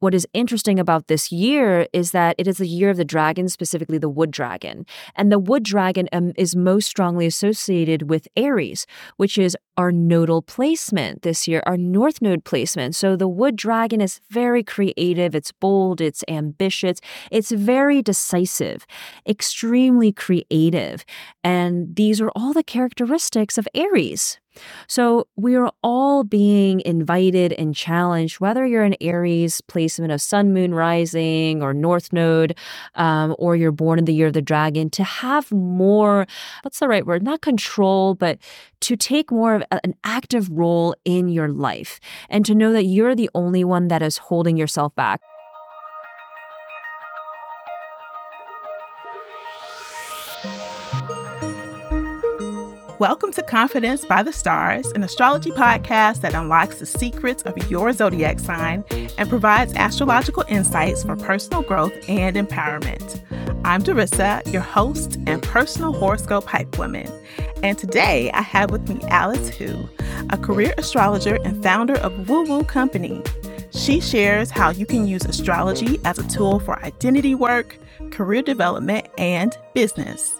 what is interesting about this year is that it is the year of the dragon, specifically the wood dragon. And the wood dragon um, is most strongly associated with Aries, which is our nodal placement this year, our north node placement. So the wood dragon is very creative, it's bold, it's ambitious, it's very decisive, extremely creative. And these are all the characteristics of Aries. So we are all being invited and challenged, whether you're an Aries placement of Sun, Moon, Rising, or North Node, um, or you're born in the year of the dragon, to have more, what's the right word? Not control, but to take more of an active role in your life and to know that you're the only one that is holding yourself back. Welcome to Confidence by the Stars, an astrology podcast that unlocks the secrets of your zodiac sign and provides astrological insights for personal growth and empowerment. I'm Dorrissa, your host and personal horoscope hype woman. And today I have with me Alice Hu, a career astrologer and founder of Woo Woo Company. She shares how you can use astrology as a tool for identity work, career development, and business.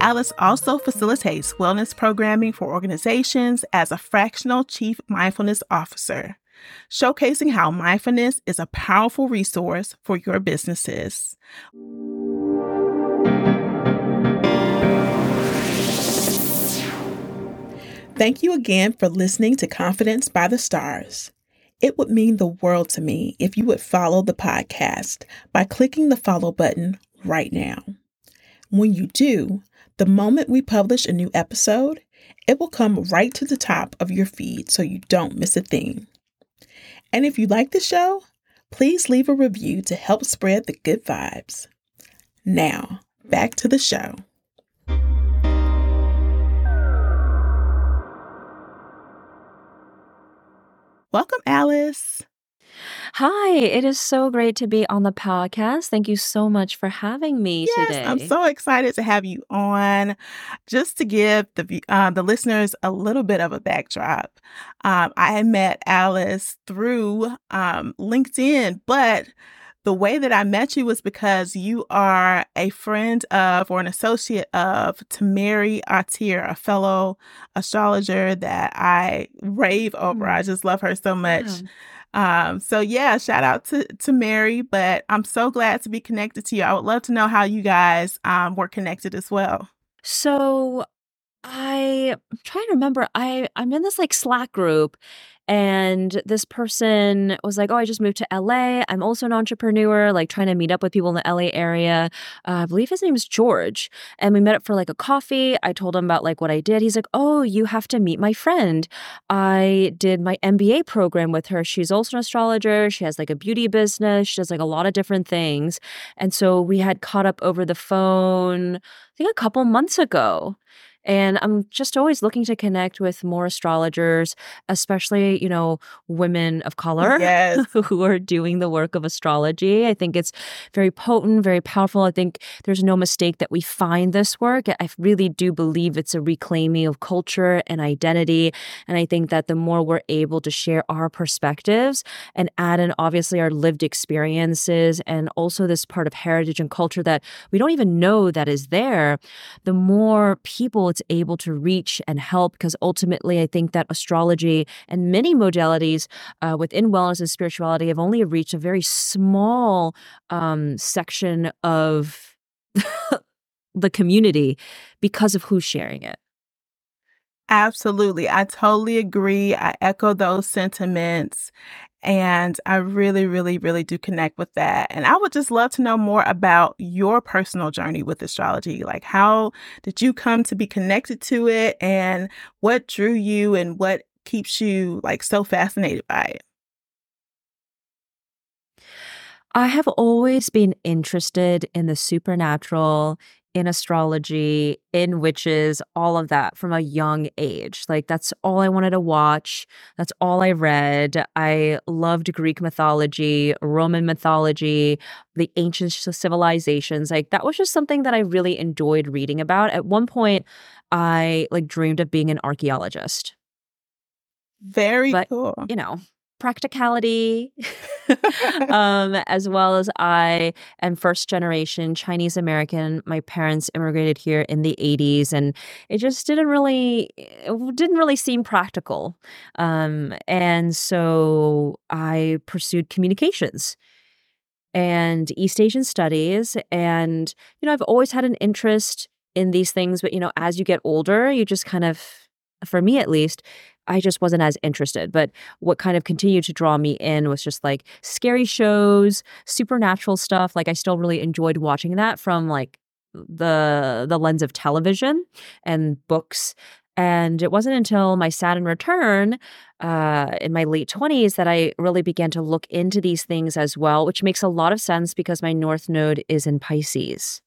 Alice also facilitates wellness programming for organizations as a fractional chief mindfulness officer, showcasing how mindfulness is a powerful resource for your businesses. Thank you again for listening to Confidence by the Stars. It would mean the world to me if you would follow the podcast by clicking the follow button right now. When you do, the moment we publish a new episode, it will come right to the top of your feed so you don't miss a thing. And if you like the show, please leave a review to help spread the good vibes. Now, back to the show. Welcome, Alice. Hi, it is so great to be on the podcast. Thank you so much for having me yes, today. I'm so excited to have you on. Just to give the uh, the listeners a little bit of a backdrop, um, I met Alice through um, LinkedIn, but the way that I met you was because you are a friend of or an associate of Tamari Atir, a fellow astrologer that I rave over. Mm. I just love her so much. Yeah. Um, so yeah, shout out to, to Mary, but I'm so glad to be connected to you. I would love to know how you guys um, were connected as well. So I, I'm trying to remember. I I'm in this like Slack group, and this person was like, Oh, I just moved to LA. I'm also an entrepreneur, like trying to meet up with people in the LA area. Uh, I believe his name is George. And we met up for like a coffee. I told him about like what I did. He's like, Oh, you have to meet my friend. I did my MBA program with her. She's also an astrologer. She has like a beauty business. She does like a lot of different things. And so we had caught up over the phone, I think a couple months ago. And I'm just always looking to connect with more astrologers, especially, you know, women of color yes. who are doing the work of astrology. I think it's very potent, very powerful. I think there's no mistake that we find this work. I really do believe it's a reclaiming of culture and identity. And I think that the more we're able to share our perspectives and add in, obviously, our lived experiences and also this part of heritage and culture that we don't even know that is there, the more people it's able to reach and help. Because ultimately, I think that astrology and many modalities uh, within wellness and spirituality have only reached a very small um, section of the community because of who's sharing it. Absolutely. I totally agree. I echo those sentiments. And I really, really, really do connect with that. And I would just love to know more about your personal journey with astrology. Like, how did you come to be connected to it? And what drew you and what keeps you like so fascinated by it? I have always been interested in the supernatural, in astrology, in witches, all of that from a young age. Like that's all I wanted to watch. That's all I read. I loved Greek mythology, Roman mythology, the ancient civilizations. Like that was just something that I really enjoyed reading about. At one point, I like dreamed of being an archaeologist. Very but, cool. You know, practicality, um, as well as I am first generation Chinese American. My parents immigrated here in the 80s, and it just didn't really it didn't really seem practical. Um, and so I pursued communications and East Asian studies. And, you know, I've always had an interest in these things, but, you know, as you get older, you just kind of, for me at least, I just wasn't as interested. But what kind of continued to draw me in was just like scary shows, supernatural stuff. Like I still really enjoyed watching that from like the the lens of television and books. And it wasn't until my Saturn return uh, in my late 20s that I really began to look into these things as well, which makes a lot of sense because my North Node is in Pisces.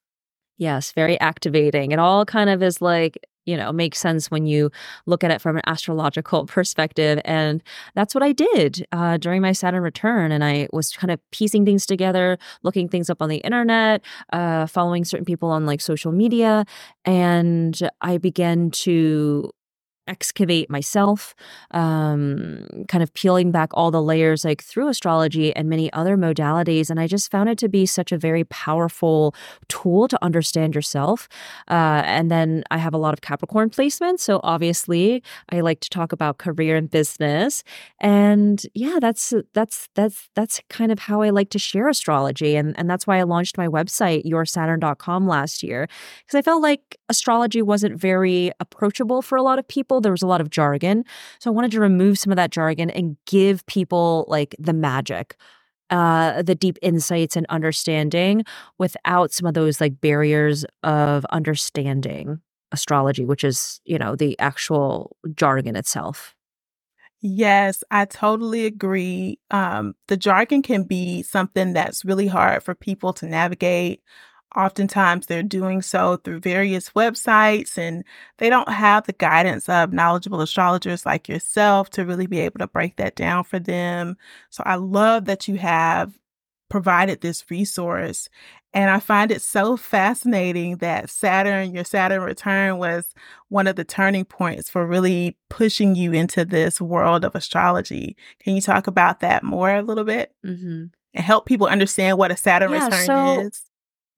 Yes, very activating. It all kind of is like you know, makes sense when you look at it from an astrological perspective. And that's what I did uh, during my Saturn return. And I was kind of piecing things together, looking things up on the internet, uh, following certain people on like social media. And I began to excavate myself, um, kind of peeling back all the layers like through astrology and many other modalities. And I just found it to be such a very powerful tool to understand yourself. Uh, and then I have a lot of Capricorn placements. So obviously, I like to talk about career and business. And yeah, that's that's that's that's kind of how I like to share astrology. And, and that's why I launched my website, yoursaturn.com last year, because I felt like astrology wasn't very approachable for a lot of people there was a lot of jargon. So I wanted to remove some of that jargon and give people like the magic, uh, the deep insights and understanding without some of those like barriers of understanding astrology, which is, you know, the actual jargon itself. Yes, I totally agree. Um, the jargon can be something that's really hard for people to navigate Oftentimes, they're doing so through various websites, and they don't have the guidance of knowledgeable astrologers like yourself to really be able to break that down for them. So, I love that you have provided this resource. And I find it so fascinating that Saturn, your Saturn return, was one of the turning points for really pushing you into this world of astrology. Can you talk about that more a little bit? Mm-hmm. And help people understand what a Saturn yeah, return so- is?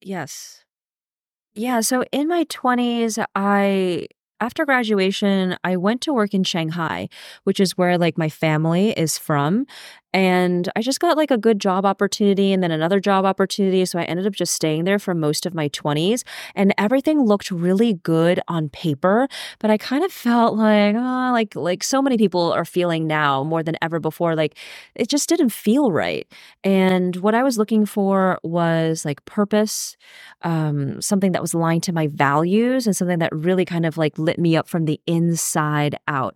Yes. Yeah, so in my 20s, I after graduation, I went to work in Shanghai, which is where like my family is from. And I just got like a good job opportunity and then another job opportunity. So I ended up just staying there for most of my 20s. And everything looked really good on paper. But I kind of felt like, oh, like, like so many people are feeling now more than ever before. Like it just didn't feel right. And what I was looking for was like purpose, um, something that was aligned to my values and something that really kind of like lit me up from the inside out.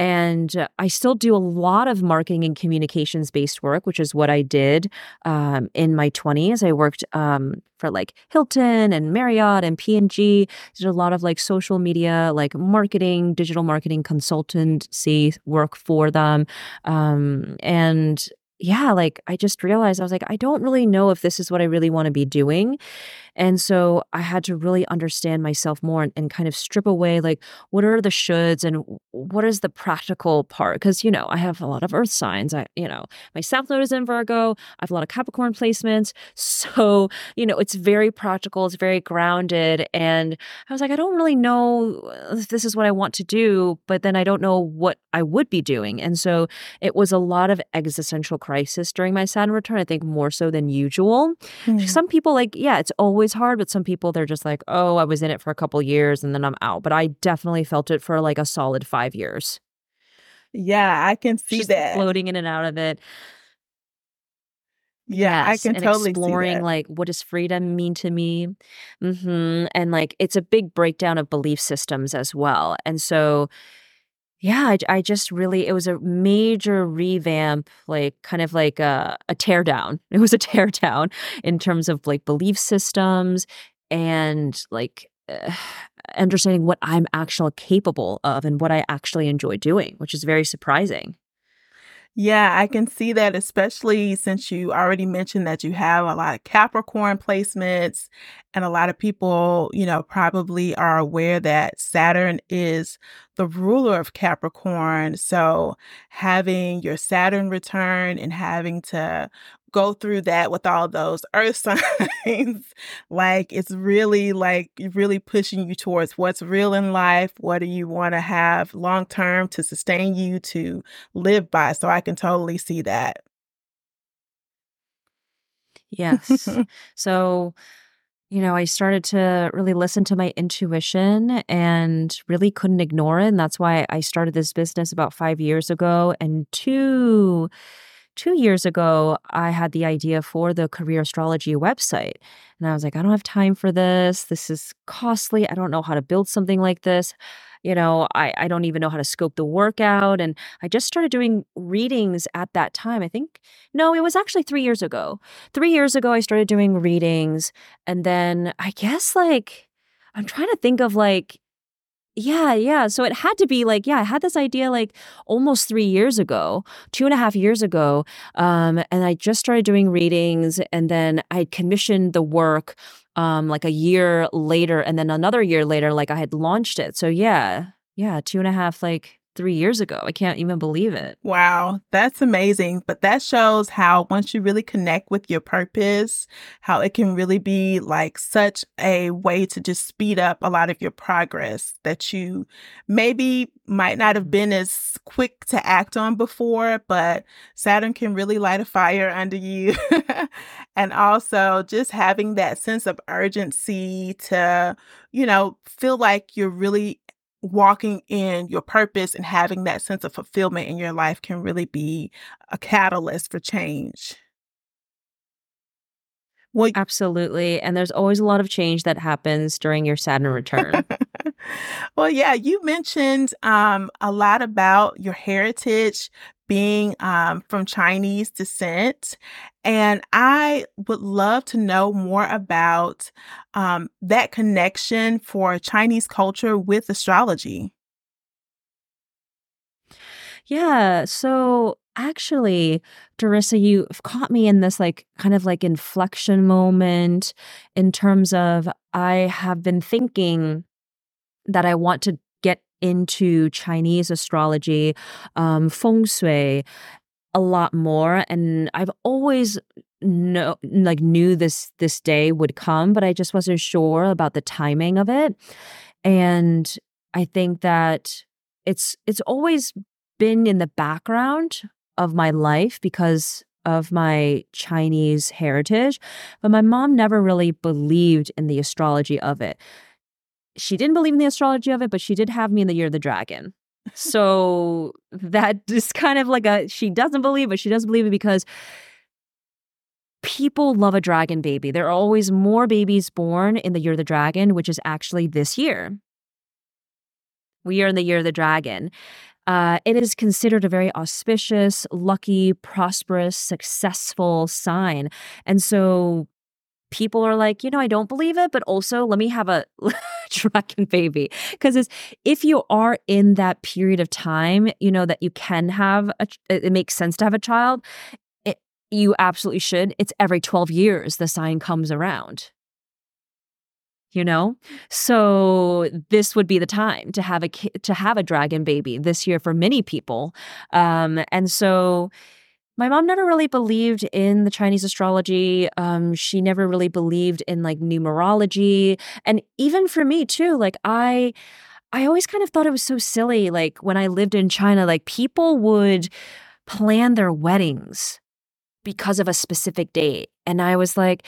And I still do a lot of marketing and communications based work, which is what I did um, in my 20s. I worked um, for like Hilton and Marriott and P&G. Did a lot of like social media, like marketing, digital marketing consultancy work for them. Um, and yeah, like I just realized I was like, I don't really know if this is what I really want to be doing. And so I had to really understand myself more and, and kind of strip away like what are the shoulds and what is the practical part? Because, you know, I have a lot of earth signs. I, you know, my South Node is in Virgo. I have a lot of Capricorn placements. So, you know, it's very practical, it's very grounded. And I was like, I don't really know uh, if this is what I want to do, but then I don't know what I would be doing. And so it was a lot of existential crisis during my Saturn return, I think more so than usual. Mm-hmm. Some people like, yeah, it's always always hard, but some people they're just like, oh, I was in it for a couple years and then I'm out. But I definitely felt it for like a solid five years. Yeah, I can see just that. Floating in and out of it. Yeah, yes, I can and totally exploring like what does freedom mean to me, mm-hmm. and like it's a big breakdown of belief systems as well. And so, yeah, I, I just really, it was a major revamp, like kind of like a, a tear down. It was a tear down in terms of like belief systems and like uh, understanding what I'm actually capable of and what I actually enjoy doing, which is very surprising. Yeah, I can see that, especially since you already mentioned that you have a lot of Capricorn placements, and a lot of people, you know, probably are aware that Saturn is the ruler of Capricorn. So having your Saturn return and having to go through that with all those earth signs like it's really like really pushing you towards what's real in life what do you want to have long term to sustain you to live by so i can totally see that yes so you know, I started to really listen to my intuition and really couldn't ignore it. And that's why I started this business about five years ago. And two two years ago, I had the idea for the career astrology website. And I was like, I don't have time for this. This is costly. I don't know how to build something like this. You know, I, I don't even know how to scope the workout. And I just started doing readings at that time. I think, no, it was actually three years ago. Three years ago, I started doing readings. And then I guess like, I'm trying to think of like yeah, yeah. So it had to be like, yeah, I had this idea like almost three years ago, two and a half years ago. Um, and I just started doing readings and then I commissioned the work um, like a year later. And then another year later, like I had launched it. So yeah, yeah, two and a half, like three years ago. I can't even believe it. Wow, that's amazing. But that shows how once you really connect with your purpose, how it can really be like such a way to just speed up a lot of your progress that you maybe might not have been as quick to act on before, but Saturn can really light a fire under you. and also just having that sense of urgency to, you know, feel like you're really walking in your purpose and having that sense of fulfillment in your life can really be a catalyst for change. Well, absolutely. And there's always a lot of change that happens during your Saturn return. well, yeah, you mentioned um, a lot about your heritage being um, from Chinese descent. And I would love to know more about um, that connection for Chinese culture with astrology. Yeah. So actually, Dorrissa, you've caught me in this like kind of like inflection moment in terms of I have been thinking that I want to get into Chinese astrology, um, feng shui, a lot more and i've always know like knew this this day would come but i just wasn't sure about the timing of it and i think that it's it's always been in the background of my life because of my Chinese heritage, but my mom never really believed in the astrology of it. She didn't believe in the astrology of it, but she did have me in the year of the dragon. So that is kind of like a she doesn't believe, but she doesn't believe it because people love a dragon baby. There are always more babies born in the year of the dragon, which is actually this year. We are in the year of the dragon. Uh, it is considered a very auspicious, lucky, prosperous, successful sign. And so people are like, you know, I don't believe it, but also let me have a dragon baby. Because if you are in that period of time, you know, that you can have, a, it makes sense to have a child, it, you absolutely should. It's every 12 years the sign comes around you know so this would be the time to have a to have a dragon baby this year for many people um and so my mom never really believed in the Chinese astrology. Um, she never really believed in like numerology. And even for me too, like I I always kind of thought it was so silly. Like when I lived in China, like people would plan their weddings because of a specific date. And I was like,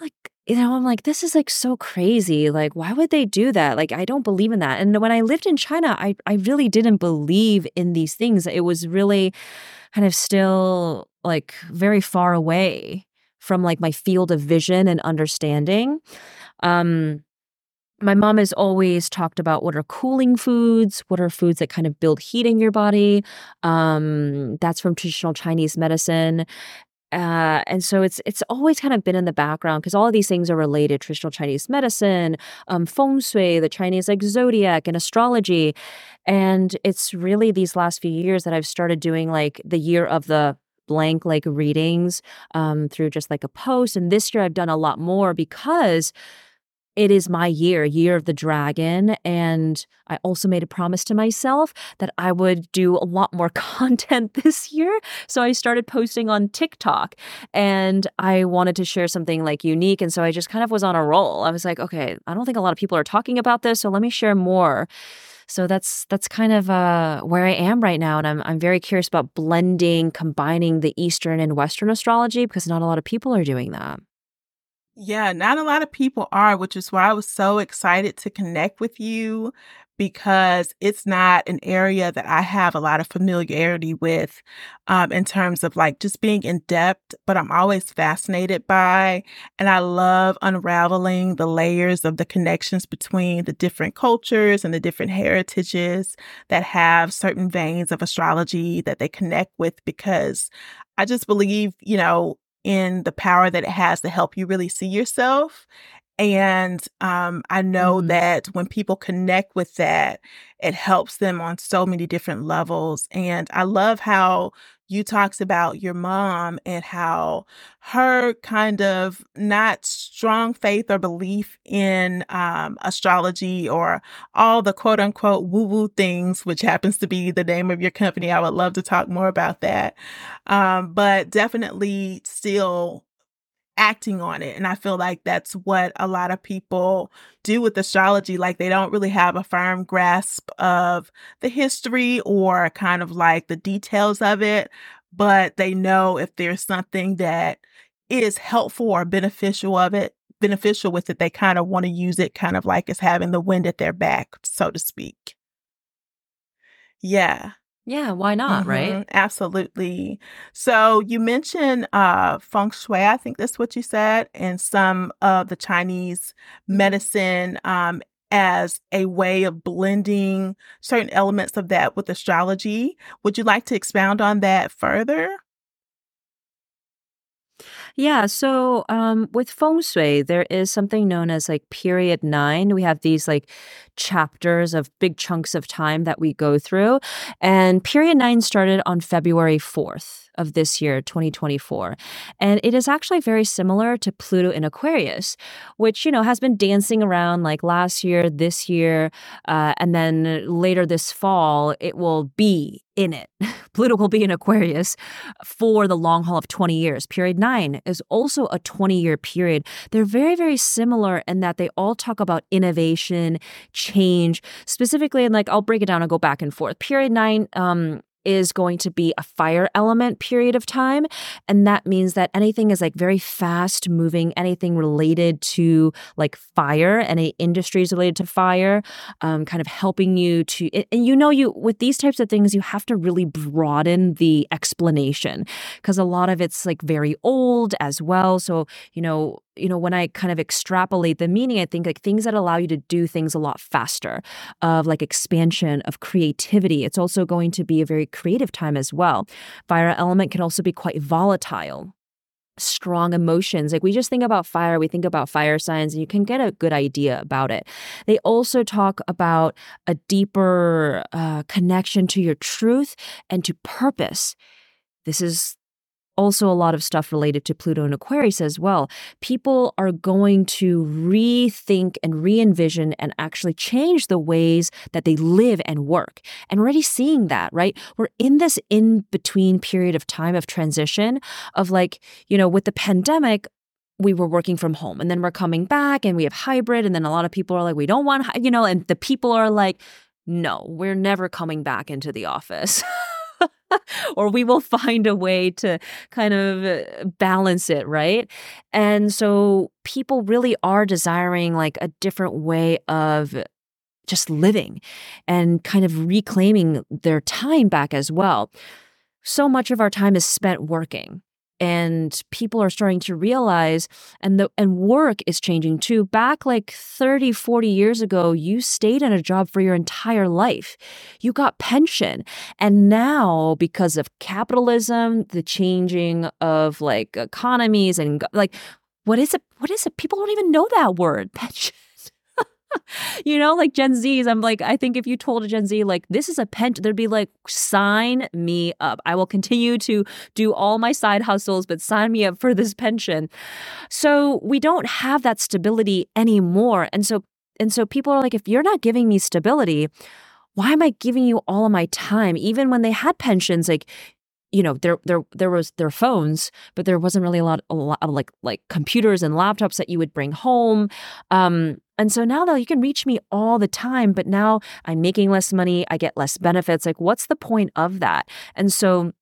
like you know, I'm like, this is like so crazy. Like, why would they do that? Like, I don't believe in that. And when I lived in China, I, I really didn't believe in these things. It was really kind of still like very far away from like my field of vision and understanding. Um, my mom has always talked about what are cooling foods, what are foods that kind of build heat in your body. Um, that's from traditional Chinese medicine. Uh, and so it's it's always kind of been in the background because all of these things are related: traditional Chinese medicine, um, feng shui, the Chinese like zodiac, and astrology. And it's really these last few years that I've started doing like the year of the blank like readings um, through just like a post. And this year I've done a lot more because it is my year, year of the dragon. And I also made a promise to myself that I would do a lot more content this year. So I started posting on TikTok and I wanted to share something like unique. And so I just kind of was on a roll. I was like, okay, I don't think a lot of people are talking about this. So let me share more. So that's that's kind of uh, where I am right now, and I'm I'm very curious about blending, combining the Eastern and Western astrology because not a lot of people are doing that. Yeah, not a lot of people are, which is why I was so excited to connect with you because it's not an area that I have a lot of familiarity with um, in terms of like just being in depth, but I'm always fascinated by. And I love unraveling the layers of the connections between the different cultures and the different heritages that have certain veins of astrology that they connect with because I just believe, you know, in the power that it has to help you really see yourself. And um, I know mm-hmm. that when people connect with that, it helps them on so many different levels. And I love how you talks about your mom and how her kind of not strong faith or belief in um, astrology or all the quote unquote woo woo things, which happens to be the name of your company. I would love to talk more about that. Um, but definitely still acting on it. And I feel like that's what a lot of people do with astrology. Like they don't really have a firm grasp of the history or kind of like the details of it, but they know if there's something that is helpful or beneficial of it, beneficial with it, they kind of want to use it kind of like as having the wind at their back, so to speak. Yeah. Yeah, why not, mm-hmm, right? Absolutely. So you mentioned uh feng shui, I think that's what you said, and some of the Chinese medicine um as a way of blending certain elements of that with astrology. Would you like to expound on that further? Yeah. So um, with feng shui, there is something known as like period nine. We have these like chapters of big chunks of time that we go through. And period nine started on February 4th of this year, 2024. And it is actually very similar to Pluto in Aquarius, which, you know, has been dancing around like last year, this year, uh, and then later this fall, it will be in it. Pluto will be in Aquarius for the long haul of 20 years. Period nine is also a 20 year period. They're very, very similar in that they all talk about innovation, change, specifically, and like I'll break it down and go back and forth. Period nine um, is going to be a fire element period of time. And that means that anything is like very fast moving, anything related to like fire, any industries related to fire, um, kind of helping you to, and you know, you with these types of things, you have to really broaden the explanation because a lot of it's like very old as well. So, you know, you know, when I kind of extrapolate the meaning, I think like things that allow you to do things a lot faster, of like expansion, of creativity. It's also going to be a very creative time as well. Fire element can also be quite volatile. Strong emotions. Like we just think about fire, we think about fire signs, and you can get a good idea about it. They also talk about a deeper uh, connection to your truth and to purpose. This is also a lot of stuff related to Pluto and Aquarius as well. People are going to rethink and re envision and actually change the ways that they live and work. And we're already seeing that, right? We're in this in between period of time of transition of like, you know, with the pandemic, we were working from home and then we're coming back and we have hybrid. And then a lot of people are like, we don't want, you know, and the people are like, no, we're never coming back into the office. or we will find a way to kind of uh, balance it, right? And so people really are desiring like a different way of just living and kind of reclaiming their time back as well. So much of our time is spent working and people are starting to realize and the and work is changing too. Back like 30 40 years ago you stayed in a job for your entire life. You got pension. And now because of capitalism the changing of like economies and like what is it what is it? People don't even know that word pension you know, like Gen Zs, I'm like, I think if you told a Gen Z, like, this is a pension, they'd be like, sign me up. I will continue to do all my side hustles, but sign me up for this pension. So we don't have that stability anymore. And so, and so people are like, if you're not giving me stability, why am I giving you all of my time? Even when they had pensions, like you know there there there was their phones but there wasn't really a lot a lot of like like computers and laptops that you would bring home. Um and so now though you can reach me all the time but now i'm making less money i get less benefits. Like what's the point of that? And so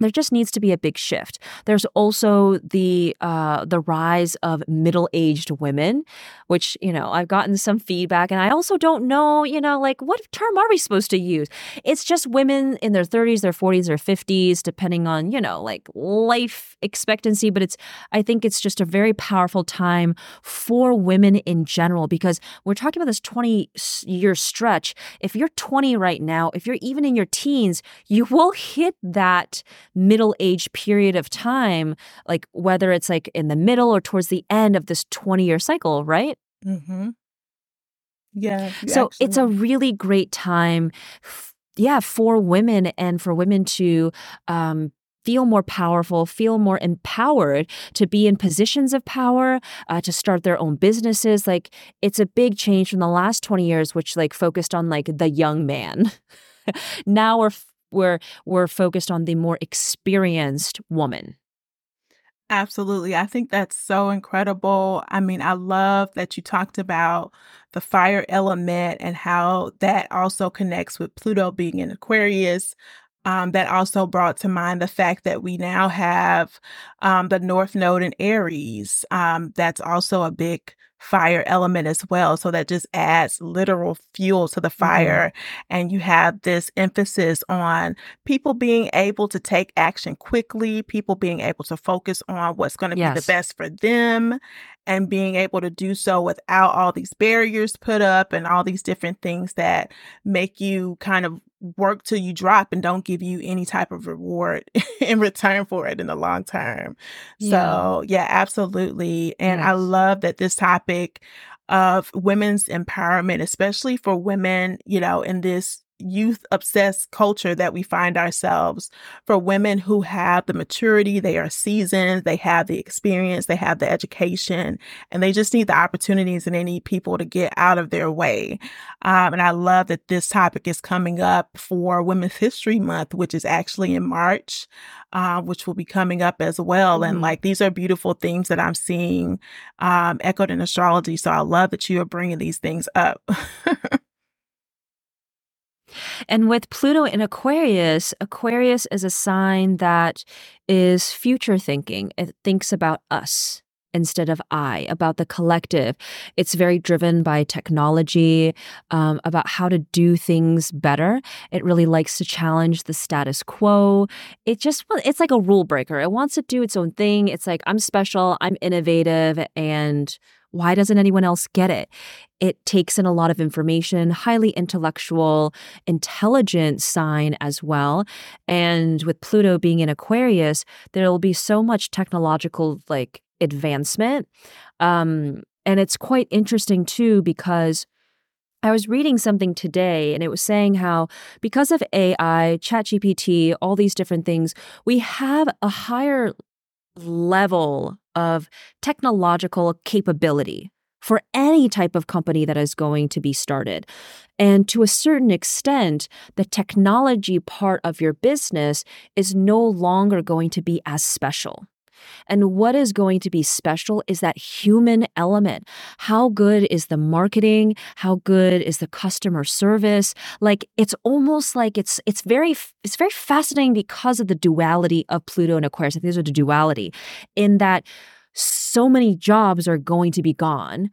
there just needs to be a big shift. There's also the uh, the rise of middle aged women, which you know I've gotten some feedback, and I also don't know, you know, like what term are we supposed to use? It's just women in their 30s, their 40s, or 50s, depending on you know like life expectancy. But it's I think it's just a very powerful time for women in general because we're talking about this 20 year stretch. If you're 20 right now, if you're even in your teens, you will hit that middle age period of time, like whether it's like in the middle or towards the end of this 20 year cycle, right? Mm-hmm. Yeah. So actually... it's a really great time, yeah, for women and for women to um, feel more powerful, feel more empowered to be in positions of power, uh, to start their own businesses. Like it's a big change from the last 20 years, which like focused on like the young man. now we're we're we're focused on the more experienced woman. Absolutely. I think that's so incredible. I mean, I love that you talked about the fire element and how that also connects with Pluto being in Aquarius. Um, that also brought to mind the fact that we now have um, the North Node in Aries. Um, that's also a big fire element as well. So that just adds literal fuel to the mm-hmm. fire. Mm-hmm. And you have this emphasis on people being able to take action quickly, people being able to focus on what's going to yes. be the best for them, and being able to do so without all these barriers put up and all these different things that make you kind of work till you drop and don't give you any type of reward in return for it in the long term. Yeah. So, yeah, absolutely. And yes. I love that this topic of women's empowerment, especially for women, you know, in this youth obsessed culture that we find ourselves for women who have the maturity, they are seasoned, they have the experience, they have the education, and they just need the opportunities and they need people to get out of their way. Um, and I love that this topic is coming up for Women's History Month, which is actually in March. Uh, which will be coming up as well. Mm-hmm. And like these are beautiful themes that I'm seeing um, echoed in astrology. So I love that you are bringing these things up. And with Pluto in Aquarius, Aquarius is a sign that is future thinking. It thinks about us instead of I, about the collective. It's very driven by technology, um, about how to do things better. It really likes to challenge the status quo. It just, it's like a rule breaker. It wants to do its own thing. It's like, I'm special, I'm innovative, and why doesn't anyone else get it? It takes in a lot of information, highly intellectual, intelligent sign as well. And with Pluto being in Aquarius, there will be so much technological like advancement. Um, and it's quite interesting too because I was reading something today and it was saying how because of AI, ChatGPT, all these different things, we have a higher level of technological capability for any type of company that is going to be started. And to a certain extent, the technology part of your business is no longer going to be as special. And what is going to be special is that human element. How good is the marketing? How good is the customer service? Like it's almost like it's it's very it's very fascinating because of the duality of Pluto and Aquarius. I think there's a duality in that so many jobs are going to be gone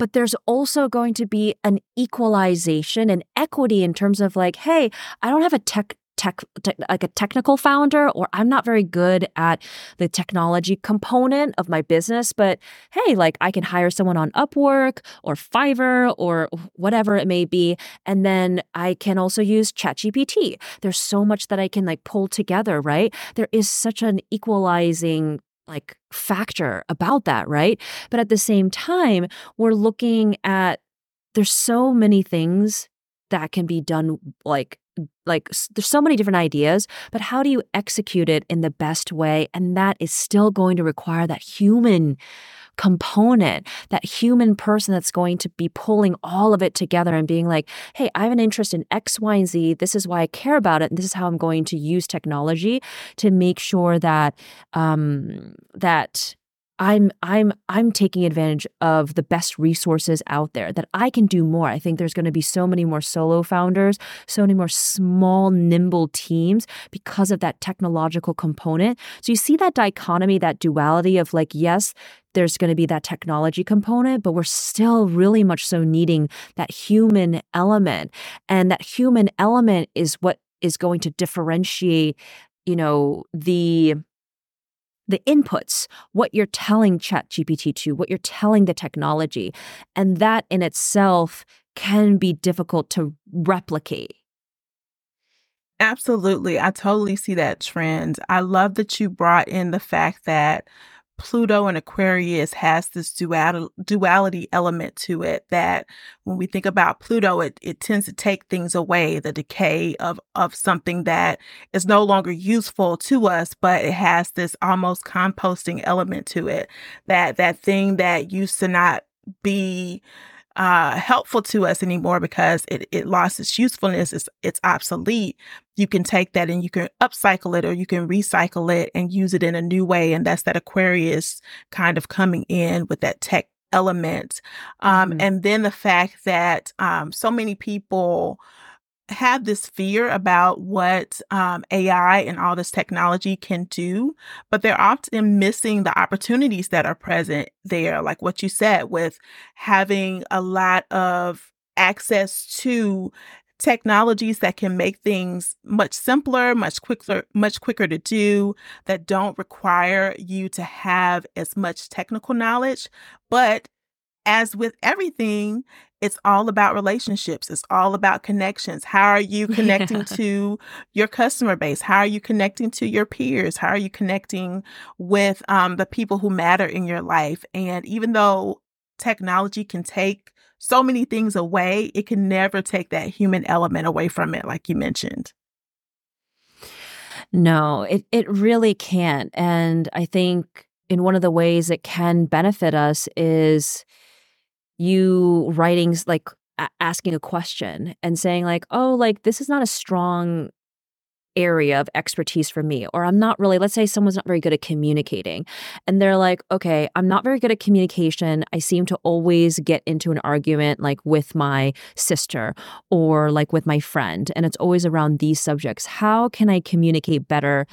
but there's also going to be an equalization and equity in terms of like hey i don't have a tech tech, te- like a technical founder or I'm not very good at the technology component of my business, but hey, like I can hire someone on Upwork or Fiverr or whatever it may be. And then I can also use ChatGPT. There's so much that I can like pull together, right? There is such an equalizing like factor about that, right? But at the same time, we're looking at there's so many things that can be done like like there's so many different ideas but how do you execute it in the best way and that is still going to require that human component, that human person that's going to be pulling all of it together and being like, hey, I have an interest in X, Y, and Z. This is why I care about it. And this is how I'm going to use technology to make sure that um, that I'm I'm I'm taking advantage of the best resources out there that I can do more. I think there's going to be so many more solo founders, so many more small nimble teams because of that technological component. So you see that dichotomy, that duality of like yes, there's going to be that technology component, but we're still really much so needing that human element. And that human element is what is going to differentiate, you know, the the inputs, what you're telling ChatGPT to, what you're telling the technology. And that in itself can be difficult to replicate. Absolutely. I totally see that trend. I love that you brought in the fact that Pluto and Aquarius has this dual, duality element to it that when we think about Pluto, it, it tends to take things away, the decay of, of something that is no longer useful to us, but it has this almost composting element to it. That that thing that used to not be uh, helpful to us anymore because it, it lost its usefulness. It's, it's obsolete. You can take that and you can upcycle it or you can recycle it and use it in a new way. And that's that Aquarius kind of coming in with that tech element. Um, mm-hmm. And then the fact that um, so many people have this fear about what um, AI and all this technology can do, but they're often missing the opportunities that are present there. Like what you said, with having a lot of access to technologies that can make things much simpler, much quicker, much quicker to do, that don't require you to have as much technical knowledge, but as with everything, it's all about relationships. It's all about connections. How are you connecting yeah. to your customer base? How are you connecting to your peers? How are you connecting with um, the people who matter in your life? And even though technology can take so many things away, it can never take that human element away from it, like you mentioned. No, it, it really can't. And I think in one of the ways it can benefit us is you writing like asking a question and saying like oh like this is not a strong area of expertise for me or i'm not really let's say someone's not very good at communicating and they're like okay i'm not very good at communication. I seem to always get into an argument like with my sister or like with my friend and it's always around these subjects. How can i communicate better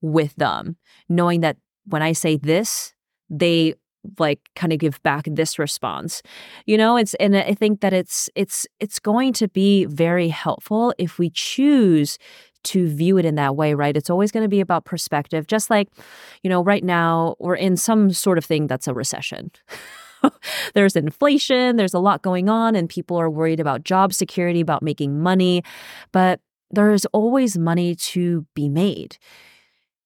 with them? Knowing that when i say this they like kind of give back this response. You know it's and i think that it's it's it's going to be very helpful if we choose to view it in that way right? It's always going to be about perspective just like you know right now we're in some sort of thing that's a recession. There's inflation there's a lot going on and people are worried about job security about making money but there's always money to be made.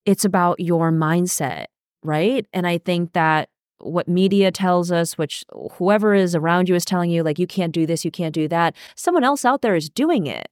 It's about your mindset right? And i think that what media tells us, which whoever is around you is telling you, like, you can't do this, you can't do that. Someone else out there is doing it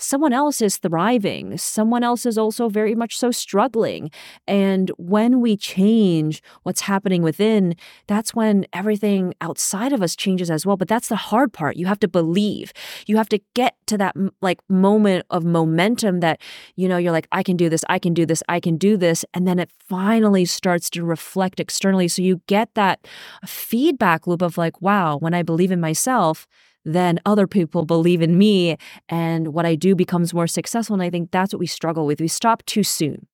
someone else is thriving. Someone else is also very much so struggling. And when we change what's happening within, that's when everything outside of us changes as well. But that's the hard part. You have to believe. You have to get to that like moment of momentum that, you know, you're like, I can do this, I can do this, I can do this. And then it finally starts to reflect externally. So you get that feedback loop of like, wow, when I believe in myself, then other people believe in me and what I do becomes more successful. And I think that's what we struggle with. We stop too soon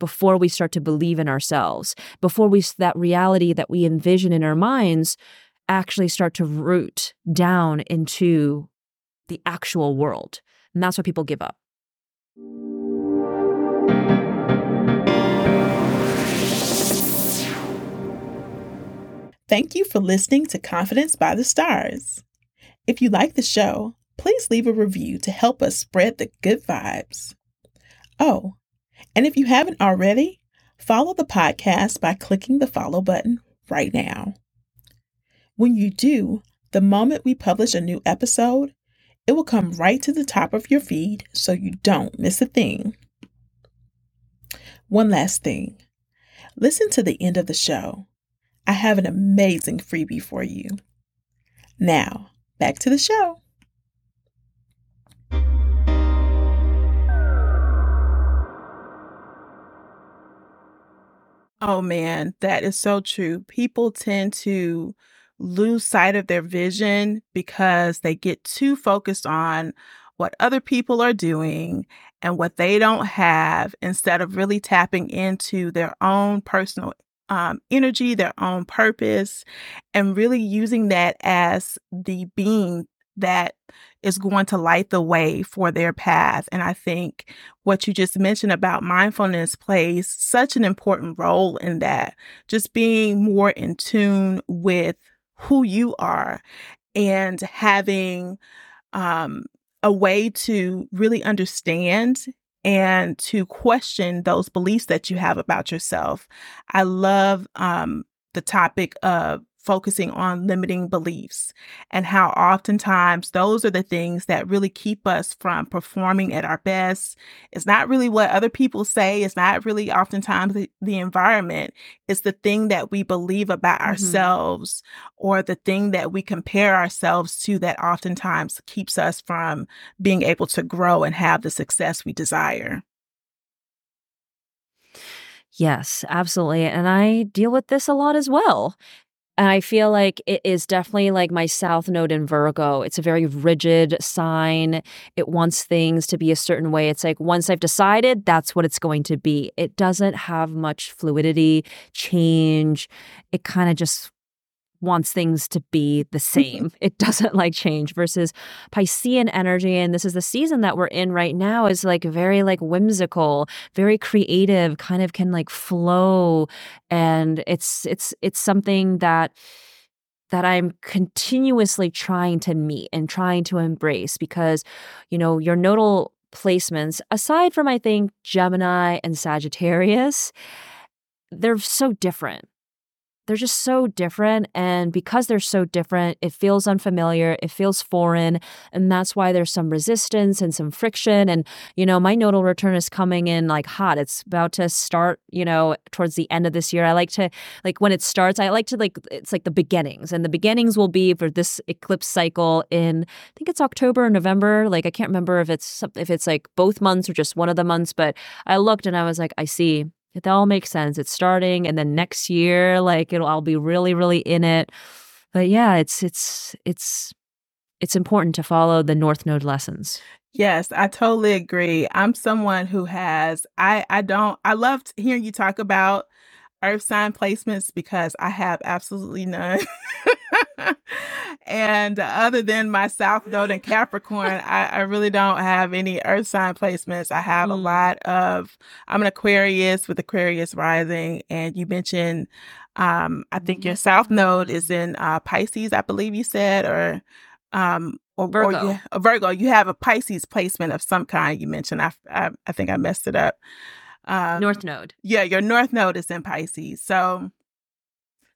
before we start to believe in ourselves, before we that reality that we envision in our minds actually start to root down into the actual world. And that's what people give up. Thank you for listening to Confidence by the Stars. If you like the show, please leave a review to help us spread the good vibes. Oh, and if you haven't already, follow the podcast by clicking the follow button right now. When you do, the moment we publish a new episode, it will come right to the top of your feed so you don't miss a thing. One last thing listen to the end of the show. I have an amazing freebie for you. Now, back to the show. Oh man, that is so true. People tend to lose sight of their vision because they get too focused on what other people are doing and what they don't have instead of really tapping into their own personal um, energy, their own purpose, and really using that as the being that is going to light the way for their path. And I think what you just mentioned about mindfulness plays such an important role in that, just being more in tune with who you are and having um, a way to really understand and to question those beliefs that you have about yourself. I love um, the topic of focusing on limiting beliefs and how oftentimes those are the things that really keep us from performing at our best. It's not really what other people say, it's not really oftentimes the, the environment. It's the thing that we believe about mm-hmm. ourselves or the thing that we compare ourselves to that oftentimes keeps us from being able to grow and have the success we desire. Yes, absolutely. And I deal with this a lot as well. And I feel like it is definitely like my South Node in Virgo. It's a very rigid sign. It wants things to be a certain way. It's like once I've decided, that's what it's going to be. It doesn't have much fluidity, change. It kind of just wants things to be the same. it doesn't like change versus Piscean energy. And this is the season that we're in right now is like very like whimsical, very creative, kind of can like flow. And it's, it's, it's something that, that I'm continuously trying to meet and trying to embrace because, you know, your nodal placements, aside from I think Gemini and Sagittarius, they're so different they're just so different. And because they're so different, it feels unfamiliar, it feels foreign. And that's why there's some resistance and some friction. And, you know, my nodal return is coming in like hot. It's about to start, you know, towards the end of this year. I like to, like, when it starts, I like to, like, it's like the beginnings. And the beginnings will be for this eclipse cycle in, I think it's October or November. Like, I can't remember if it's, if it's like both months or just one of the months, but I looked and I was like, I see it all makes sense. It's starting and then next year, like it'll I'll be really, really in it. But yeah, it's it's it's it's important to follow the North Node lessons. Yes, I totally agree. I'm someone who has I I don't I loved hearing you talk about earth sign placements because I have absolutely none. and other than my South Node in Capricorn, I, I, really don't have any earth sign placements. I have mm. a lot of, I'm an Aquarius with Aquarius rising. And you mentioned, um, I think your South Node is in uh, Pisces, I believe you said, or um, or Virgo. Or you, a Virgo. You have a Pisces placement of some kind. You mentioned. I, I, I think I messed it up. Um, North Node. Yeah, your North Node is in Pisces. So,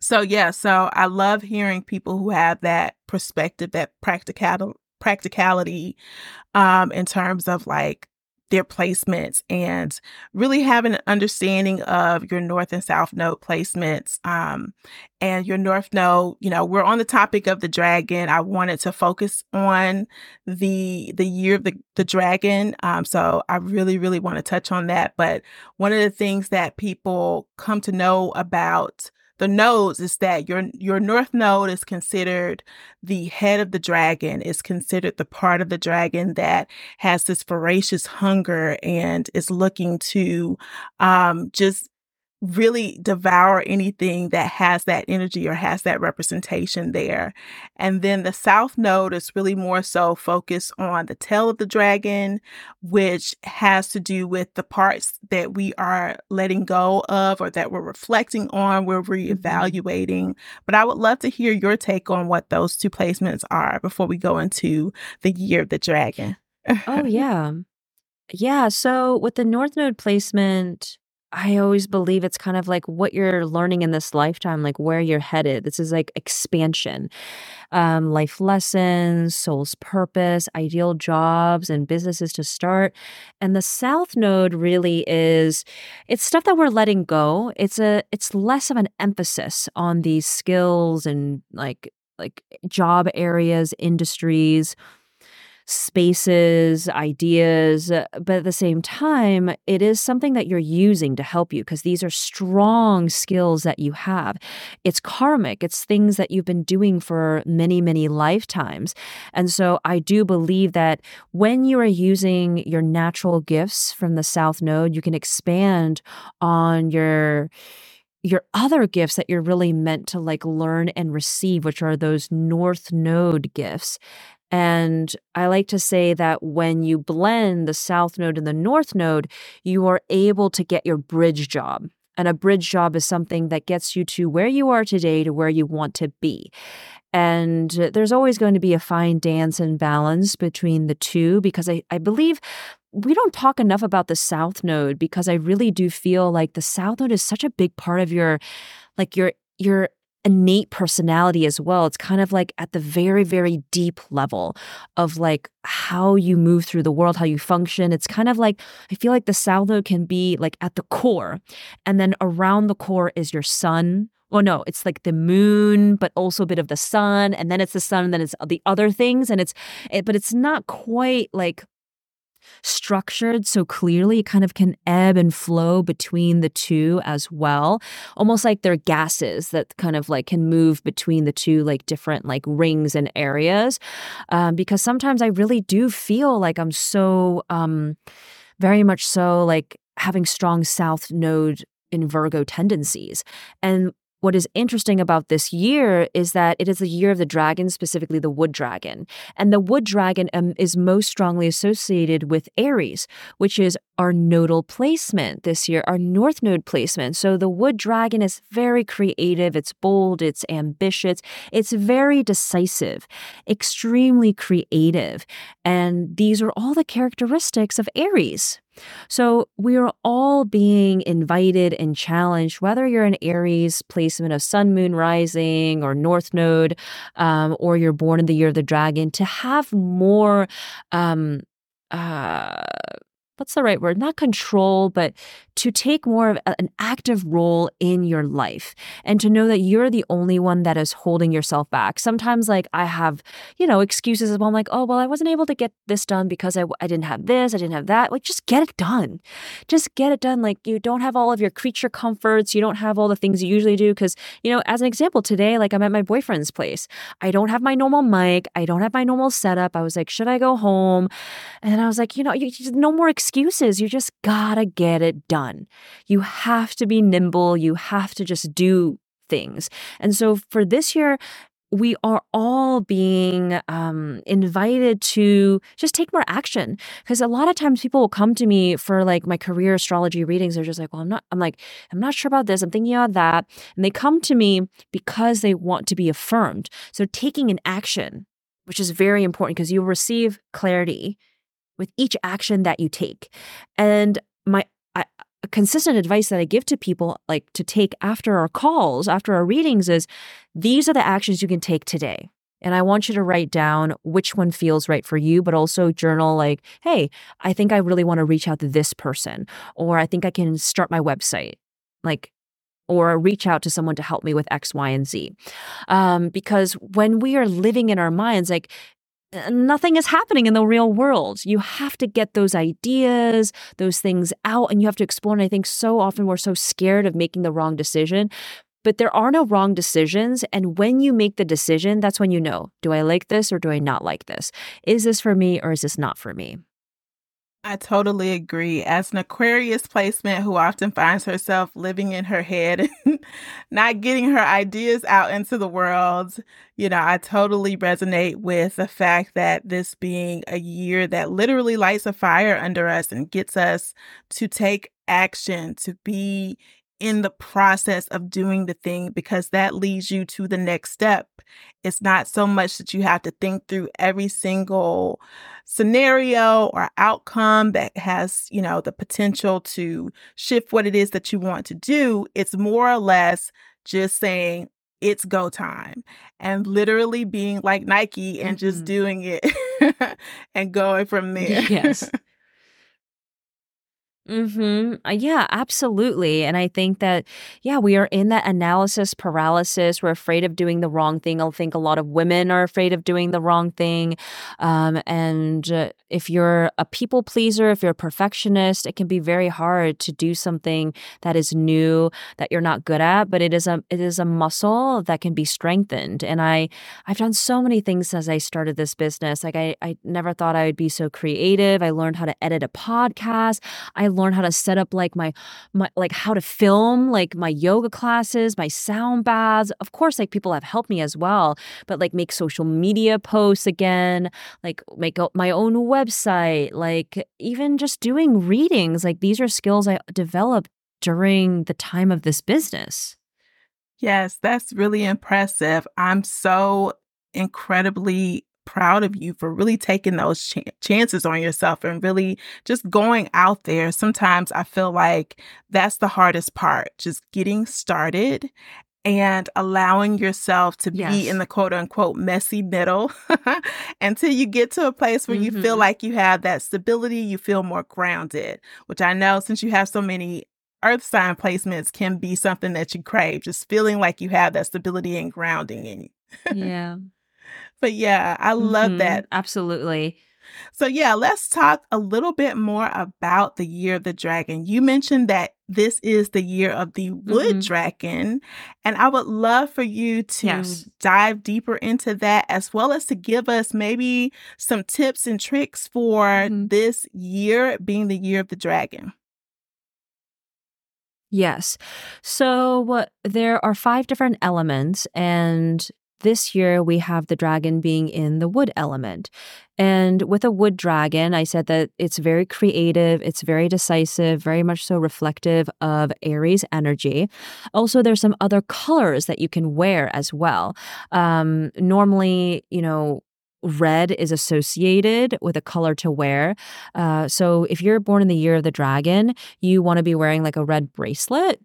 so yeah, so I love hearing people who have that perspective, that practical practicality, um, in terms of like their placements and really having an understanding of your north and south node placements um, and your north node you know we're on the topic of the dragon. I wanted to focus on the the year of the, the dragon um, so i really really want to touch on that but one of the things that people come to know about the nodes is that your your north node is considered the head of the dragon is considered the part of the dragon that has this voracious hunger and is looking to um, just really devour anything that has that energy or has that representation there. And then the South Node is really more so focused on the tail of the dragon, which has to do with the parts that we are letting go of or that we're reflecting on, we're mm-hmm. reevaluating. But I would love to hear your take on what those two placements are before we go into the year of the dragon. oh, yeah. Yeah. So with the North Node placement, I always believe it's kind of like what you're learning in this lifetime, like where you're headed. This is like expansion, um, life lessons, soul's purpose, ideal jobs, and businesses to start. And the South Node really is it's stuff that we're letting go. It's a it's less of an emphasis on these skills and like like job areas, industries spaces, ideas, uh, but at the same time, it is something that you're using to help you because these are strong skills that you have. It's karmic, it's things that you've been doing for many, many lifetimes. And so I do believe that when you are using your natural gifts from the South Node, you can expand on your your other gifts that you're really meant to like learn and receive, which are those North Node gifts. And I like to say that when you blend the South Node and the North Node, you are able to get your bridge job. And a bridge job is something that gets you to where you are today to where you want to be. And there's always going to be a fine dance and balance between the two because I, I believe we don't talk enough about the South Node because I really do feel like the South Node is such a big part of your like your your innate personality as well. It's kind of like at the very, very deep level of like how you move through the world, how you function. It's kind of like, I feel like the South can be like at the core. And then around the core is your sun. Well, no, it's like the moon, but also a bit of the sun. And then it's the sun, and then it's the other things. And it's, it, but it's not quite like structured so clearly, it kind of can ebb and flow between the two as well. Almost like they're gases that kind of like can move between the two, like different like rings and areas. Um, because sometimes I really do feel like I'm so, um, very much so like having strong South Node in Virgo tendencies. And what is interesting about this year is that it is the year of the dragon, specifically the wood dragon. And the wood dragon um, is most strongly associated with Aries, which is our nodal placement this year, our north node placement. So the wood dragon is very creative, it's bold, it's ambitious, it's very decisive, extremely creative. And these are all the characteristics of Aries. So we are all being invited and challenged, whether you're an Aries placement of Sun, Moon, Rising, or North Node, um, or you're born in the year of the dragon, to have more. Um, uh, what's the right word? Not control, but to take more of an active role in your life and to know that you're the only one that is holding yourself back. Sometimes, like, I have, you know, excuses as well. I'm like, oh, well, I wasn't able to get this done because I, I didn't have this, I didn't have that. Like, just get it done. Just get it done. Like, you don't have all of your creature comforts, you don't have all the things you usually do. Cause, you know, as an example, today, like, I'm at my boyfriend's place. I don't have my normal mic, I don't have my normal setup. I was like, should I go home? And I was like, you know, you, no more excuses. You just gotta get it done. You have to be nimble. You have to just do things. And so for this year, we are all being um, invited to just take more action because a lot of times people will come to me for like my career astrology readings they're just like well i'm not i'm like i'm not sure about this i'm thinking about that and they come to me because they want to be affirmed so taking an action which is very important because you'll receive clarity with each action that you take. And my I, consistent advice that I give to people, like to take after our calls, after our readings, is these are the actions you can take today. And I want you to write down which one feels right for you, but also journal like, hey, I think I really want to reach out to this person, or I think I can start my website. Like, or reach out to someone to help me with X, Y, and Z. Um, because when we are living in our minds, like Uh, nothing is happening in the real world. You have to get those ideas, those things out, and you have to explore. And I think so often we're so scared of making the wrong decision. But there are no wrong decisions. And when you make the decision, that's when you know do I like this or do I not like this? Is this for me or is this not for me? I totally agree. As an Aquarius placement who often finds herself living in her head and not getting her ideas out into the world, you know, I totally resonate with the fact that this being a year that literally lights a fire under us and gets us to take action, to be in the process of doing the thing because that leads you to the next step. It's not so much that you have to think through every single scenario or outcome that has, you know, the potential to shift what it is that you want to do. It's more or less just saying, it's go time and literally being like Nike and mm-hmm. just doing it and going from there. Yes. Hmm. Uh, yeah, absolutely. And I think that yeah, we are in that analysis paralysis. We're afraid of doing the wrong thing. I think a lot of women are afraid of doing the wrong thing. Um, and uh, if you're a people pleaser, if you're a perfectionist, it can be very hard to do something that is new that you're not good at. But it is a it is a muscle that can be strengthened. And I I've done so many things since I started this business. Like I I never thought I would be so creative. I learned how to edit a podcast. I learn how to set up like my my like how to film like my yoga classes, my sound baths. Of course, like people have helped me as well, but like make social media posts again, like make my own website, like even just doing readings. Like these are skills I developed during the time of this business. Yes, that's really impressive. I'm so incredibly proud of you for really taking those ch- chances on yourself and really just going out there. Sometimes I feel like that's the hardest part, just getting started and allowing yourself to yes. be in the quote unquote messy middle until you get to a place where mm-hmm. you feel mm-hmm. like you have that stability, you feel more grounded, which I know since you have so many earth sign placements can be something that you crave, just feeling like you have that stability and grounding in you. yeah. But yeah, I love mm-hmm. that. Absolutely. So, yeah, let's talk a little bit more about the year of the dragon. You mentioned that this is the year of the wood mm-hmm. dragon, and I would love for you to yes. dive deeper into that as well as to give us maybe some tips and tricks for mm-hmm. this year being the year of the dragon. Yes. So there are five different elements, and this year we have the dragon being in the wood element. And with a wood dragon, I said that it's very creative, it's very decisive, very much so reflective of Aries energy. Also, there's some other colors that you can wear as well. Um, normally, you know, red is associated with a color to wear. Uh, so if you're born in the year of the dragon, you want to be wearing like a red bracelet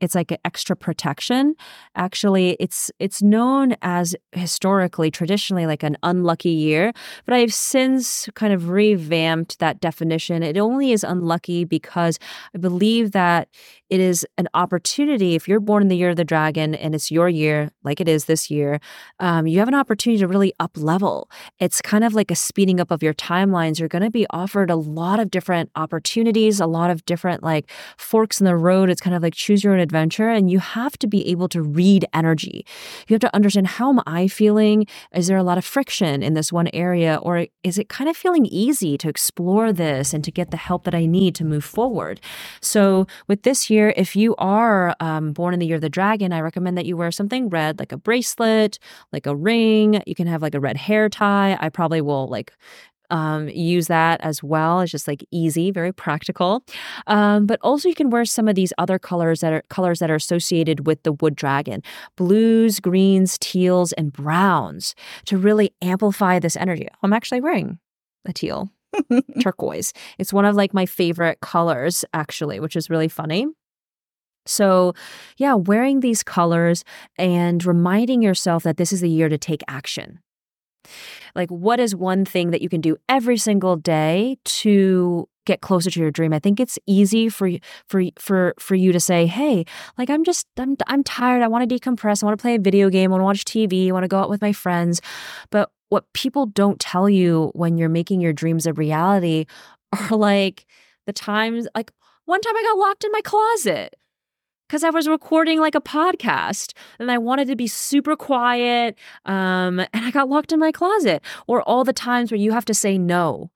it's like an extra protection. Actually it's it's known as historically traditionally like an unlucky year but i've since kind of revamped that definition. It only is unlucky because i believe that it is an opportunity. If you're born in the year of the dragon and it's your year like it is this year um, you have an opportunity to really up level. It's kind of like a speeding up of your timelines. You're going to be offered a lot of different opportunities a lot of different like forks in the road. It's kind of like choose your own adventure and you have to be able to read energy you have to understand how am i feeling is there a lot of friction in this one area or is it kind of feeling easy to explore this and to get the help that i need to move forward so with this year if you are um, born in the year of the dragon, I recommend that you wear something red, like a bracelet, like a ring. You can have like a red hair tie. I probably will like um, use that as well. It's just like easy, very practical. Um, but also, you can wear some of these other colors that are colors that are associated with the wood dragon: blues, greens, teals, and browns to really amplify this energy. I'm actually wearing a teal. turquoise. It's one of like my favorite colors actually, which is really funny. So, yeah, wearing these colors and reminding yourself that this is the year to take action. Like, what is one thing that you can do every single day to get closer to your dream? I think it's easy for for for for you to say, "Hey, like I'm just I'm I'm tired. I want to decompress. I want to play a video game. I want to watch TV. I want to go out with my friends." But what people don't tell you when you're making your dreams a reality are like the times like one time I got locked in my closet because I was recording like a podcast and I wanted to be super quiet. Um, and I got locked in my closet. Or all the times where you have to say no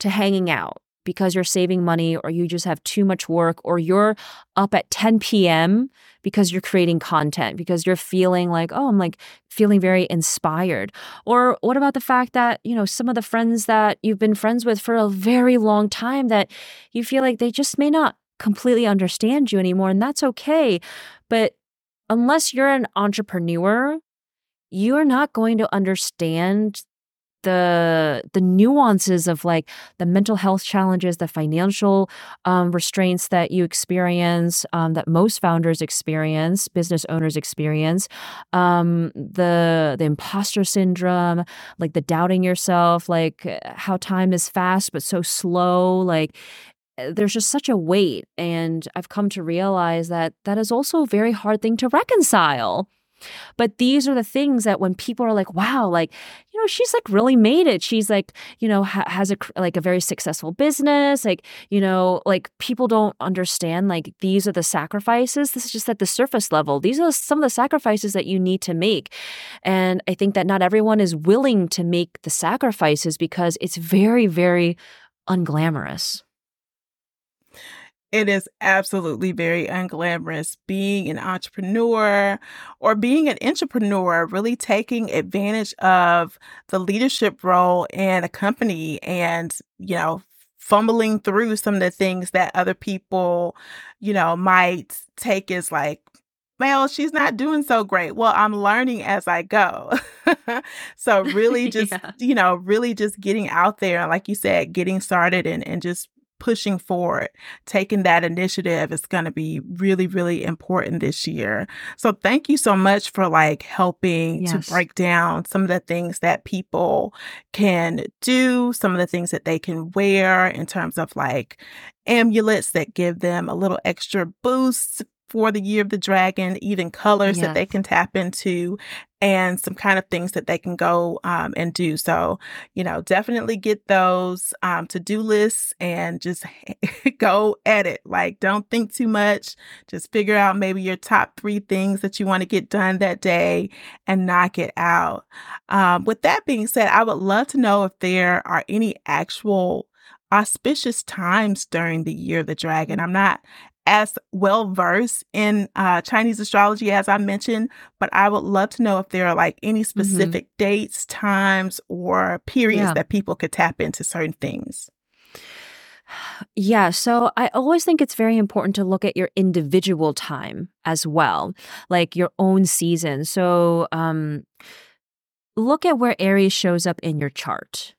to hanging out because you're saving money or you just have too much work or you're up at 10 p.m. because you're creating content because you're feeling like, oh, I'm like feeling very inspired. Or what about the fact that, you know, some of the friends that you've been friends with for a very long time that you feel like they just may not completely understand you anymore and that's okay. But unless you're an entrepreneur, you are not going to understand the the nuances of like the mental health challenges, the financial um, restraints that you experience, um, that most founders experience, business owners experience, um, the the imposter syndrome, like the doubting yourself, like how time is fast but so slow, like Eh, there's just such a weight and i've come to realize that that is also a very hard thing to reconcile but these are the things that when people are like, wow, like, you know, she's like really made it. She's like, you know, ha- has a like a very successful business. Like, you know, like people don't understand like these are the sacrifices. This is just at the surface level. These are some of the sacrifices that you need to make. And I think that not everyone is willing to make the sacrifices because it's very, very unglamorous it is absolutely very unglamorous being an entrepreneur or being an entrepreneur, really taking advantage of the leadership role in a company and, you know, fumbling through some of the things that other people, you know, might take as like, well, she's not doing so great. Well, I'm learning as I go. so really just, yeah. you know, really just getting out there, like you said, getting started and, and just pushing forward, taking that initiative is going to be really, really important this year. So thank you so much for like helping yes. to break down some of the things that people can do, some of the things that they can wear in terms of like amulets that give them a little extra boost for the year of the dragon, even colors yes. that they can tap into, and some kind of things that they can go um, and do. So, you know, definitely get those um, to do lists and just go at it. Like, don't think too much. Just figure out maybe your top three things that you want to get done that day and knock it out. Um, with that being said, I would love to know if there are any actual auspicious times during the year of the dragon. I'm not as well versed in uh, Chinese astrology as I mentioned, but I would love to know if there are like any mm-hmm. specific mm-hmm. dates, times, or periods yeah. that people could tap into certain things. Yeah, so I always think it's very important to look at your individual time as well, like your own season. So, um, look at where Aries shows up in your chart.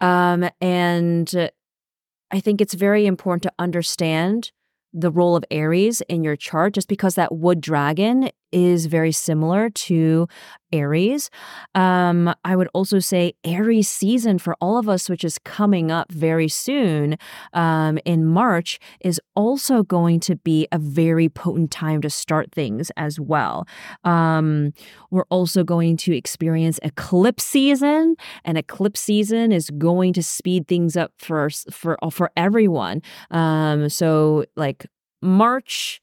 Um, and I think it's very important to understand the role of Aries in your chart just because that wood dragon is very similar to Aries. Um, I would also say Aries season for all of us, which is coming up very soon um, in March, is also going to be a very potent time to start things as well. Um, we're also going to experience eclipse season, and eclipse season is going to speed things up for for for everyone. Um, so like March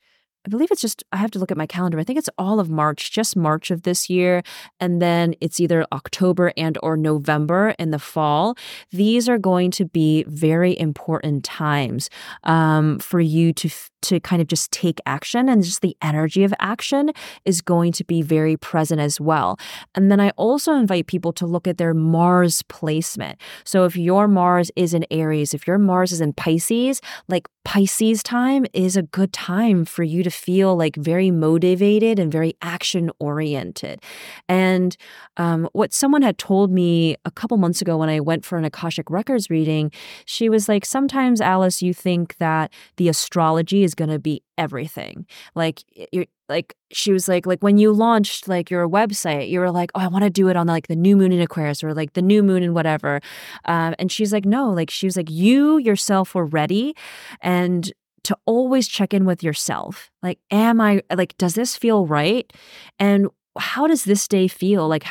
I believe it's just, I have to look at my calendar. I think it's all of March, just March of this year. And then it's either October and or November in the fall. These are going to be very important times um, for you to to kind of just take action and just the energy of action is going to be very present as well. And then I also invite people to look at their Mars placement. So if your Mars is in Aries, if your Mars is in Pisces, like Pisces time is a good time for you to feel like very motivated and very action oriented. And um, what someone had told me a couple months ago when I went for an Akashic Records reading, she was like, sometimes, Alice, you think that the astrology is going to be everything. Like you're like she was like like when you launched like your website you were like oh i want to do it on like the new moon in aquarius or like the new moon in whatever. Um, and she's like no like she was like you yourself were ready and to always check in with yourself. Like am i like does this feel right? And how does this day feel? Like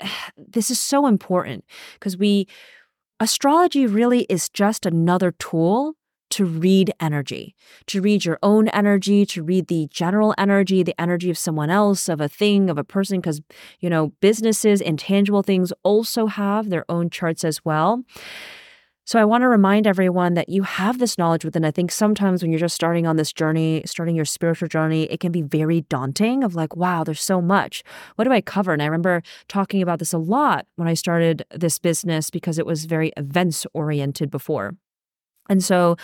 this is so important because we astrology really is just another tool to read energy, to read your own energy, to read the general energy, the energy of someone else, of a thing, of a person, because, you know, businesses, intangible things also have their own charts as well. So I want to remind everyone that you have this knowledge within. I think sometimes when you're just starting on this journey, starting your spiritual journey, it can be very daunting of like, wow, there's so much. What do I cover? And I remember talking about this a lot when I started this business because it was very events oriented before. And so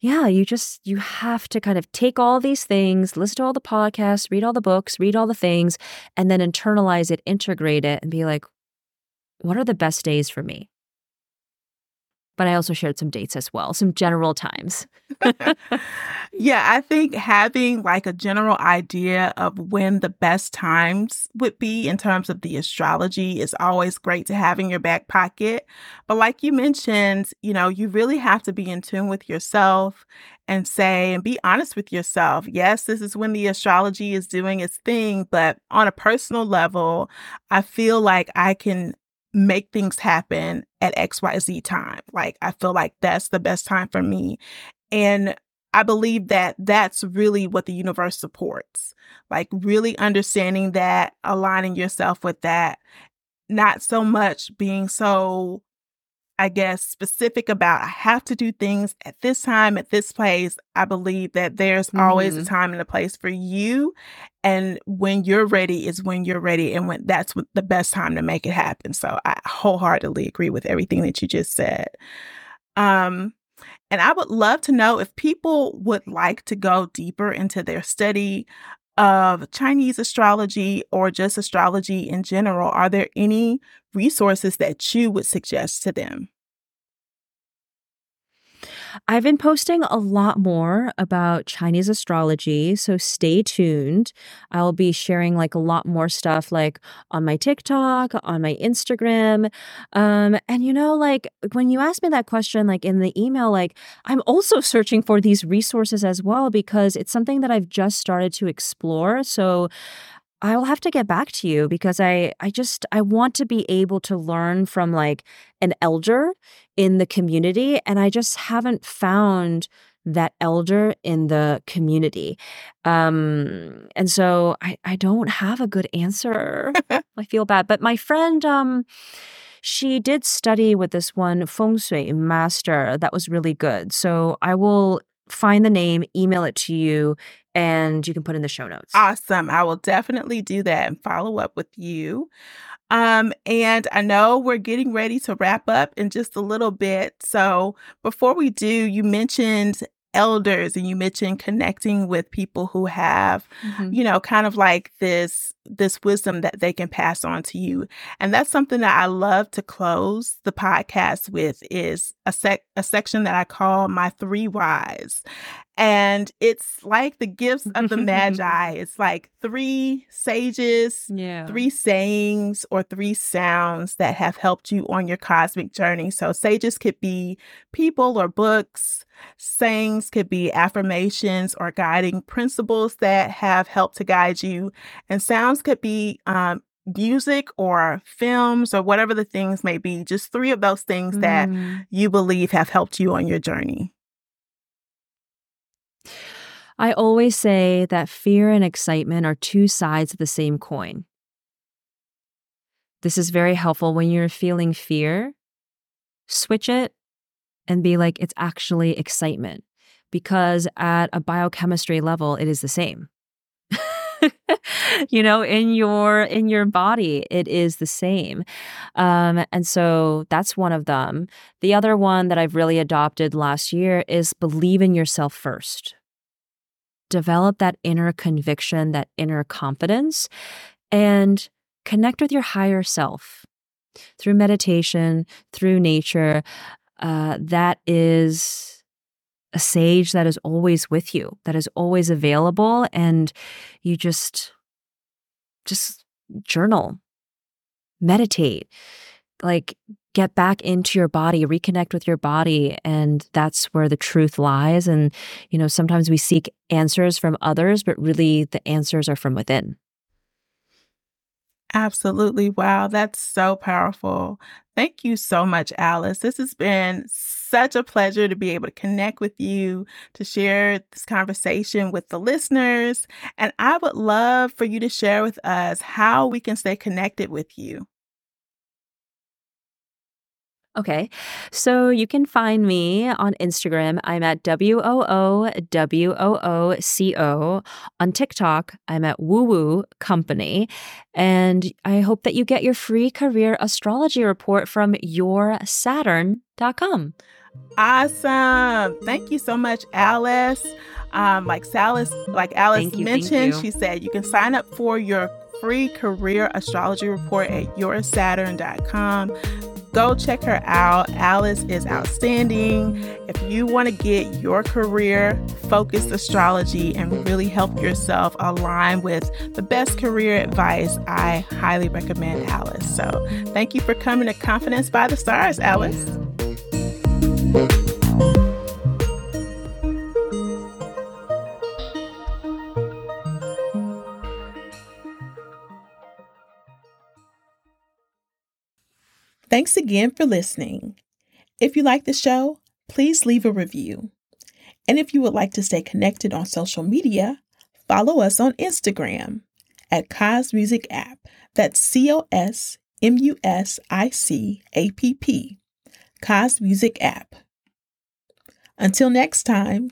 yeah, you just you have to kind of take all these things, listen to all the podcasts, read all the books, read all the things, and then internalize it, integrate it, and be like, what are the best days for me? But I also shared some dates as well, some general times. yeah, I think having like a general idea of when the best times would be in terms of the astrology is always great to have in your back pocket. But like you mentioned, you know, you really have to be in tune with yourself and say and be honest with yourself. Yes, this is when the astrology is doing its thing, but on a personal level, I feel like I can make things happen at XYZ time. Like, I feel like that's the best time for me. And I believe that that's really what the universe supports. Like, really understanding that, aligning yourself with that, not so much being so I guess, specific about I have to do things at this time, at this place. I believe that there's mm-hmm. always a mm-hmm. time and a place for you. And when you're ready is when you're ready. And when that's the best time to make it happen. So I wholeheartedly agree with everything that you just said. Um, and I would love to know if people would like to go deeper into their study of Chinese astrology or just astrology in general, are there any resources that you would suggest to them? I've been posting a lot more about Chinese astrology, so stay tuned. I'll be sharing like a lot more stuff like on my TikTok, on my Instagram. Um and you know like when you asked me that question like in the email like I'm also searching for these resources as well because it's something that I've just started to explore. So I will have to get back to you because I I just I want to be able to learn from like an elder in the community and I just haven't found that elder in the community. Um and so I I don't have a good answer. I feel bad, but my friend um she did study with this one feng shui master that was really good. So I will find the name, email it to you, and you can put in the show notes. Awesome. I will definitely do that and follow up with you. Um, and I know we're getting ready to wrap up in just a little bit. So before we do, you mentioned elders and you mentioned connecting with people who have mm-hmm. you know kind of like this this wisdom that they can pass on to you and that's something that i love to close the podcast with is a sec a section that i call my three whys and it's like the gifts of the magi it's like three sages yeah. three sayings or three sounds that have helped you on your cosmic journey so sages could be people or books sayings could be affirmations or guiding principles that have helped to guide you and sounds could be um, music or films or whatever the things may be just three of those things mm. that you believe have helped you on your journey I always say that fear and excitement are two sides of the same coin. This is very helpful when you're feeling fear. Switch it and be like, it's actually excitement. Because at a biochemistry level, it is the same. you know in your in your body it is the same. Um, and so that's one of them. The other one that i've really adopted last year is believe in yourself first. Develop that inner conviction, that inner confidence, and connect with your higher self through meditation, through nature. Uh, that is a sage that is always with you, that is always available, and you just just journal, meditate, like get back into your body, reconnect with your body. And that's where the truth lies. And, you know, sometimes we seek answers from others, but really the answers are from within. Absolutely. Wow. That's so powerful. Thank you so much, Alice. This has been such a pleasure to be able to connect with you, to share this conversation with the listeners. And I would love for you to share with us how we can stay connected with you. Okay. So you can find me on Instagram. I'm at W O O W O O C O. On TikTok, I'm at Woo Woo Company. And I hope that you get your free career astrology report from yoursaturn.com. Awesome. Thank you so much, Alice. Um, like Alice, like Alice you, mentioned, she said you can sign up for your free career astrology report at yoursaturn.com. Go check her out. Alice is outstanding. If you want to get your career focused astrology and really help yourself align with the best career advice, I highly recommend Alice. So, thank you for coming to Confidence by the Stars, Alice. Thanks again for listening. If you like the show, please leave a review. And if you would like to stay connected on social media, follow us on Instagram at Cos Music App. That's C O S M U S I C A P P. Cos Music App. Until next time,